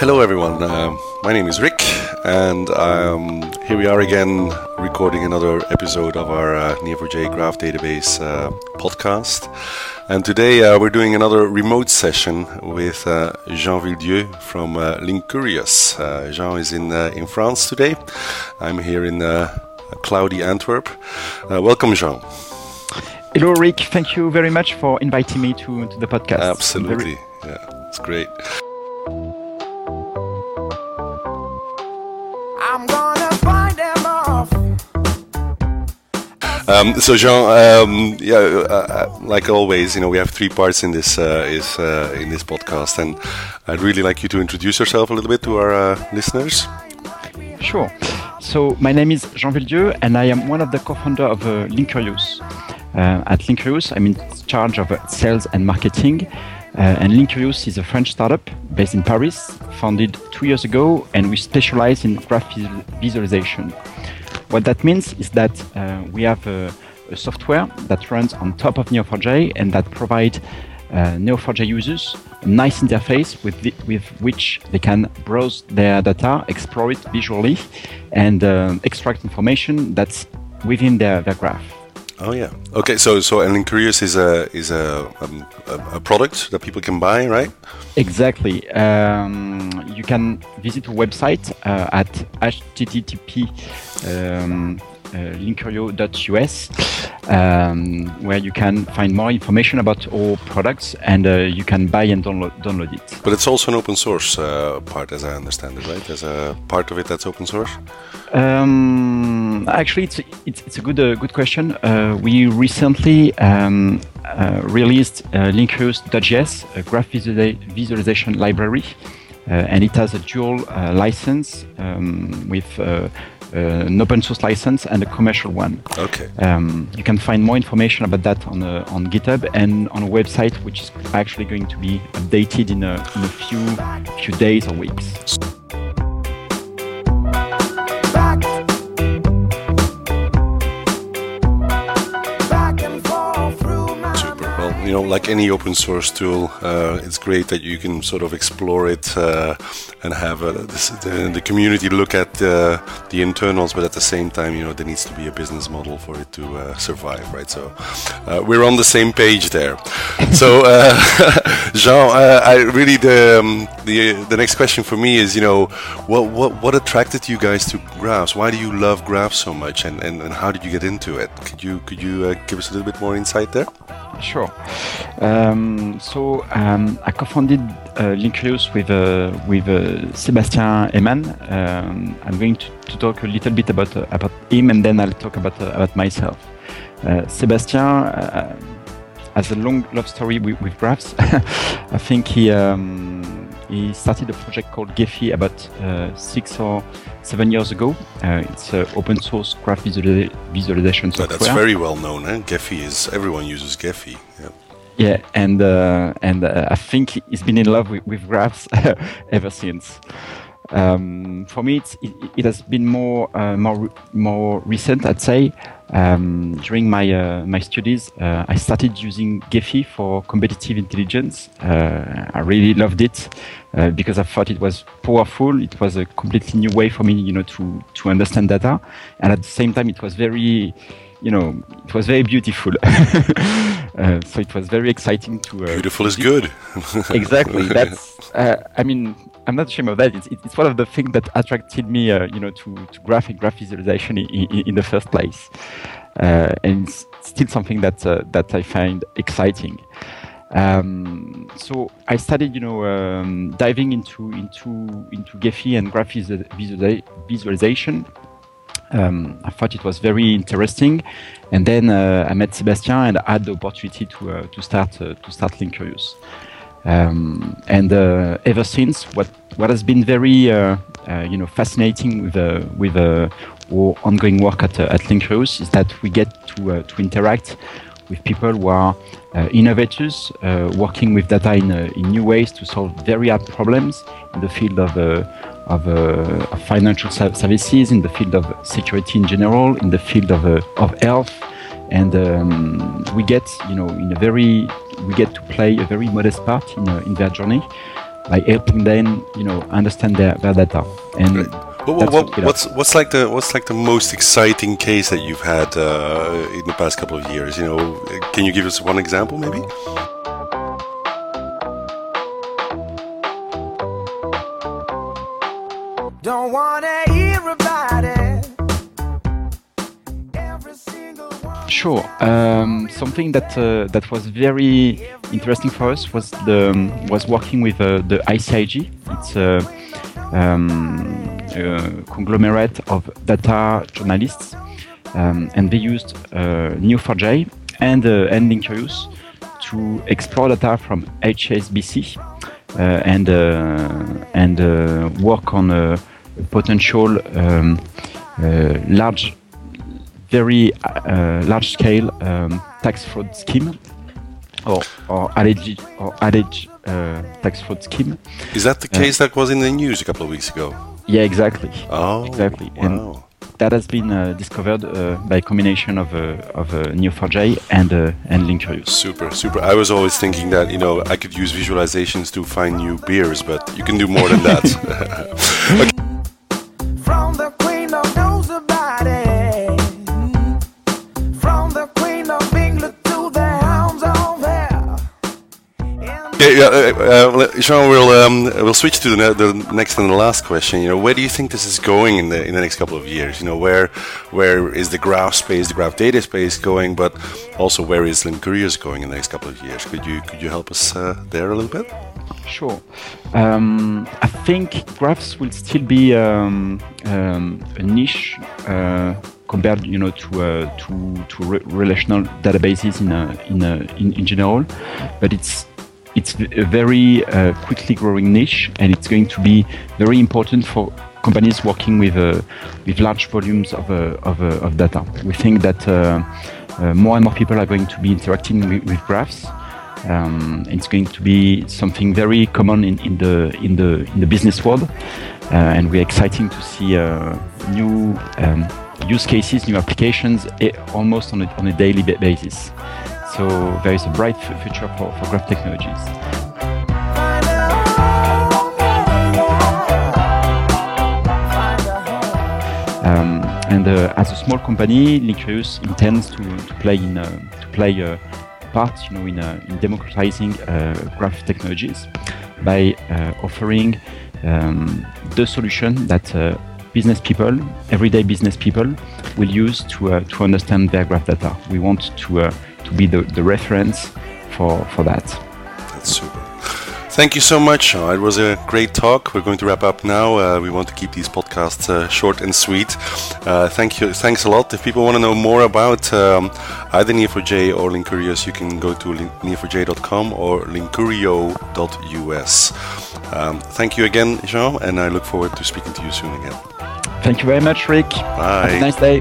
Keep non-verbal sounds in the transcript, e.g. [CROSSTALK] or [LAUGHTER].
Hello, everyone. Uh, my name is Rick, and um, here we are again recording another episode of our uh, Neo4j Graph Database uh, podcast. And today uh, we're doing another remote session with uh, Jean Villedieu from uh, Linkurious. Uh, Jean is in in France today. I'm here in cloudy Antwerp. welcome, Jean. Hello, Rick. Thank you very much for inviting me to, to the podcast. Absolutely. Very... Yeah, it's great. Um, so Jean, um, yeah, uh, uh, like always, you know, we have three parts in this uh, is uh, in this podcast, and I'd really like you to introduce yourself a little bit to our uh, listeners. Sure. So my name is Jean Villedieu, and I am one of the co-founder of uh, Linkurious. at Linkurious, I'm in charge of sales and marketing. and Linkurious is a French startup based in Paris, founded two years ago, and we specialize in graph visualization. What that means is that uh, we have a, a, software that runs on top of Neo4j and that provides uh, Neo4j users a nice interface with, the, with which they can browse their data, explore it visually, and uh, extract information that's within their, their graph. Oh yeah. Okay. So so and Linkurious is a is a, um, a, product that people can buy, right? Exactly. Um, you can visit a website uh, at http um, linkurio.us um, where you can find more information about all products and uh, you can buy and download, download it. But it's also an open source uh, part, as I understand it, right? There's a part of it that's open source. Um, actually, it's, it's, it's a good uh, good question. Uh, we recently um, uh, released uh, Linkurious.js, a graph visualization library, and it has a dual license um, with uh, an open source license and a commercial one. Okay. Um, you can find more information about that on uh, on GitHub and on a website which is actually going to be updated in a, in a few few days or weeks. You know, like any open source tool, uh, it's great that you can sort of explore it uh, and have uh, the, the, community look at the internals, but at the same time, you know, there needs to be a business model for it to uh, survive, right? So uh, we're on the same page there. so, uh, [LAUGHS] Jean, I really the, um, the the next question for me is, you know, what what what attracted you guys to graphs? Why do you love graphs so much, and, and, and how did you get into it? Could you could you give us a little bit more insight there? Sure. Um, so um, I co-founded uh, Linkurious with uh, with uh, Sébastien Heymann. Um, I'm going to, to, talk a little bit about uh, about him, and then I'll talk about uh, about myself. Uh, Sébastien has a long love story with, with graphs. [LAUGHS] I think he um, he started a project called Gephi about six or seven years ago. Uh, it's an open source graph visualization software. that's very well known. Eh? Gephi is everyone uses Gephi. Yeah. Yeah, and uh, and uh, I think he's been in love with, with graphs [LAUGHS] ever since. Um, for me, it, it, has been more uh, more more recent, I'd say. Um, during my uh, my studies, uh, I started using Gephi for competitive intelligence. Uh, I really loved it uh, because I thought it was powerful. It was a completely new way for me, you know, to to understand data, and at the same time, it was very, you know, it was very beautiful. [LAUGHS] uh, so it was very exciting to. Beautiful is good. [LAUGHS] exactly. That's. I mean, I'm not ashamed of that. It's, it's one of the things that attracted me, uh, you know, to, to graphic graph visualization in, in, in the first place, uh, and it's still something that uh, that I find exciting. Um, so I started, you know, um, diving into into into Gephi and graph visualization. Um, I thought it was very interesting, and then uh, I met Sébastien and I had the opportunity to uh, to start uh, to start Linkurious. Um, and uh, ever since, what what has been very uh, uh, you know fascinating with uh, with uh, our ongoing work at at Linkurious is that we get to to interact with people who are innovators, working with data in, in new ways to solve very hard problems in the field of of, uh, of, financial services, in the field of security in general, in the field of, uh, of health, and um, we get, you know, in a very, we get to play a very modest part in, uh, in their journey. by helping them, you know, understand their, their data. And Great. what, what, what's what's like the what's like the most exciting case that you've had uh, in the past couple of years? You know, can you give us one example, maybe? Don't wanna hear Sure. Um, something that uh, that was very interesting for us was the um, was working with uh, the ICIJ. It's a, um, a, conglomerate of data journalists, um, and they used uh, Neo4j and uh, and Linkurious to explore data from HSBC uh, and uh, and uh, work on a potential um, large very uh, large scale um, tax fraud scheme or, or alleged, or alleged uh, tax fraud scheme. Is that the case that was in the news a couple of weeks ago? Yeah, exactly. Oh, exactly. Wow. And that has been uh, discovered uh, by a combination of uh, of uh, Neo4j and uh, and Linkurious. Super, super. I was always thinking that you know I could use visualizations to find new beers, but you can do more than that. [LAUGHS] [LAUGHS] okay. Yeah, uh, uh, we'll um, we'll switch to the, the next and the last question. You know, where do you think this is going in the in the next couple of years? You know, where where is the graph space, the graph data space going, but also where is Linkurious going in the next couple of years? Could you could you help us uh, there a little bit? Sure. Um, I think graphs will still be um, um, a niche uh, compared, you know, to uh, to to re relational databases in a, in, a, in in general, but it's it's a very uh, quickly growing niche, and it's going to be very important for companies working with uh, with large volumes of uh, of, uh, of, data. We think that more and more people are going to be interacting with, with graphs. Um, it's going to be something very common in, in the in the in the business world, uh, and we're exciting to see uh, new um, use cases, new applications, eh, almost on a, on a daily basis. So there is a bright future for, for graph technologies. Um, and uh, as a small company, Linkurious intends to, to play in uh, to play uh, part, you know, in, uh, in democratizing uh, graph technologies by uh, offering um, the solution that business people, everyday business people, will use to to understand their graph data. We want to to be the, the reference for for that. That's super. Thank you so much. Uh, it was a great talk. We're going to wrap up now. Uh, we want to keep these podcasts uh, short and sweet. Uh, thank you. Thanks a lot. If people want to know more about um, either Neo4j or Linkurious, you can go to neo4j.com or linkurio.us. Um, thank you again, Jean, and I look forward to speaking to you soon again. Thank you very much, Rick. Bye. Have a nice day.